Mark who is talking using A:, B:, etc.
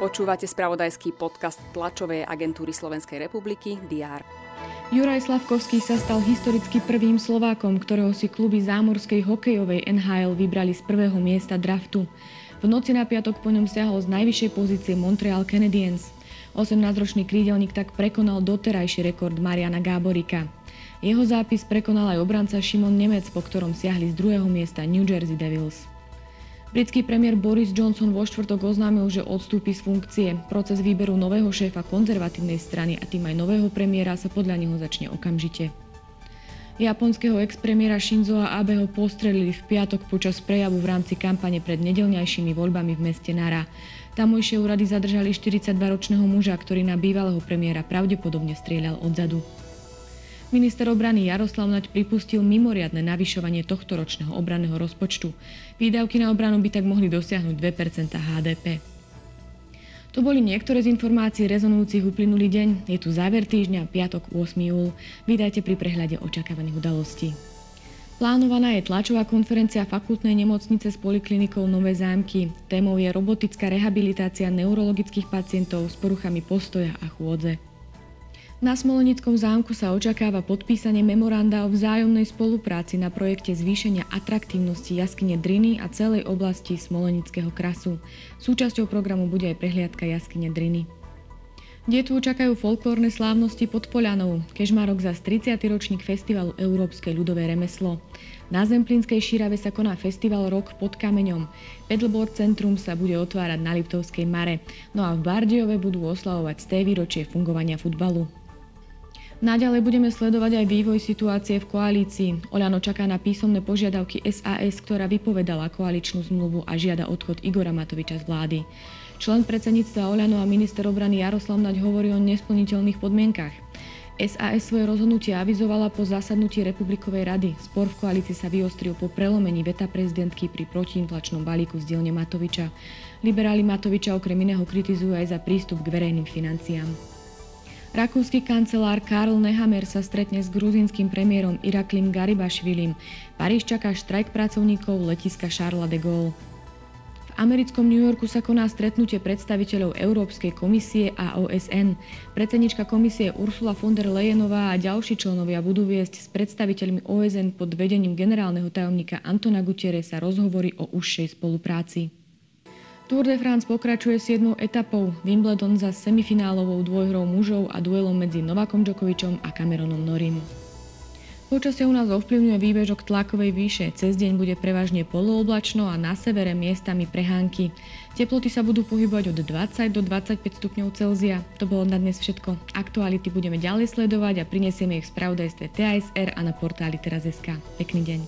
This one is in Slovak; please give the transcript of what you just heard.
A: Počúvate spravodajský podcast tlačovej agentúry Slovenskej republiky DR.
B: Juraj Slavkovský sa stal historicky prvým Slovákom, ktorého si kluby zámorskej hokejovej NHL vybrali z prvého miesta draftu. V noci na piatok po ňom siahol z najvyššej pozície Montreal Canadiens. 18-ročný krídelník tak prekonal doterajší rekord Mariana Gáborika. Jeho zápis prekonal aj obranca Šimon Nemec, po ktorom siahli z druhého miesta New Jersey Devils. Britský premiér Boris Johnson vo štvrtok oznámil, že odstúpi z funkcie. Proces výberu nového šéfa konzervatívnej strany a tým aj nového premiéra sa podľa neho začne okamžite. Japonského ex-premiéra Shinzo Abeho postrelili v piatok počas prejavu v rámci kampane pred nedelňajšími voľbami v meste Nara. Tamojšie úrady zadržali 42-ročného muža, ktorý na bývalého premiéra pravdepodobne strieľal odzadu. Minister obrany Jaroslav Naď pripustil mimoriadne navyšovanie tohto ročného obranného rozpočtu. Výdavky na obranu by tak mohli dosiahnuť 2% HDP. To boli niektoré z informácií rezonujúcich uplynulý deň. Je tu záver týždňa, piatok 8. júl. Vydajte pri prehľade očakávaných udalostí. Plánovaná je tlačová konferencia fakultnej nemocnice s poliklinikou Nové zámky. Témou je robotická rehabilitácia neurologických pacientov s poruchami postoja a chôdze. Na Smolenickom zámku sa očakáva podpísanie memoranda o vzájomnej spolupráci na projekte zvýšenia atraktívnosti jaskyne Driny a celej oblasti Smolenického krasu. Súčasťou programu bude aj prehliadka jaskyne Driny. Dietu čakajú folklórne slávnosti pod Polianou, Kežmarok za 30. ročník festivalu Európske ľudové remeslo. Na Zemplínskej šírave sa koná festival Rok pod kameňom. Pedalboard Centrum sa bude otvárať na Liptovskej Mare, no a v Bardiove budú oslavovať z té výročie fungovania futbalu. Naďalej budeme sledovať aj vývoj situácie v koalícii. Oľano čaká na písomné požiadavky SAS, ktorá vypovedala koaličnú zmluvu a žiada odchod Igora Matoviča z vlády. Člen predsedníctva Oľano a minister obrany Jaroslav Naď hovorí o nesplniteľných podmienkach. SAS svoje rozhodnutie avizovala po zasadnutí Republikovej rady. Spor v koalícii sa vyostril po prelomení veta prezidentky pri protiinflačnom balíku z dielne Matoviča. Liberáli Matoviča okrem iného kritizujú aj za prístup k verejným financiám. Rakúsky kancelár Karl Nehammer sa stretne s gruzínskym premiérom Iraklim Garibašvilim. Paríž čaká štrajk pracovníkov letiska Charles de Gaulle. V americkom New Yorku sa koná stretnutie predstaviteľov Európskej komisie a OSN. Predsednička komisie Ursula von der Leyenová a ďalší členovia budú viesť s predstaviteľmi OSN pod vedením generálneho tajomníka Antona Gutierresa rozhovory o užšej spolupráci. Tour de France pokračuje 7. etapou. Wimbledon za semifinálovou dvojhrou mužov a duelom medzi Novakom Djokovičom a Cameronom Norim. Počasie u nás ovplyvňuje výbežok tlakovej výše. Cez deň bude prevažne polooblačno a na severe miestami prehánky. Teploty sa budú pohybovať od 20 do 25 stupňov Celzia. To bolo na dnes všetko. Aktuality budeme ďalej sledovať a prinesieme ich v spravodajstve TASR a na portáli teraz.sk. Pekný deň.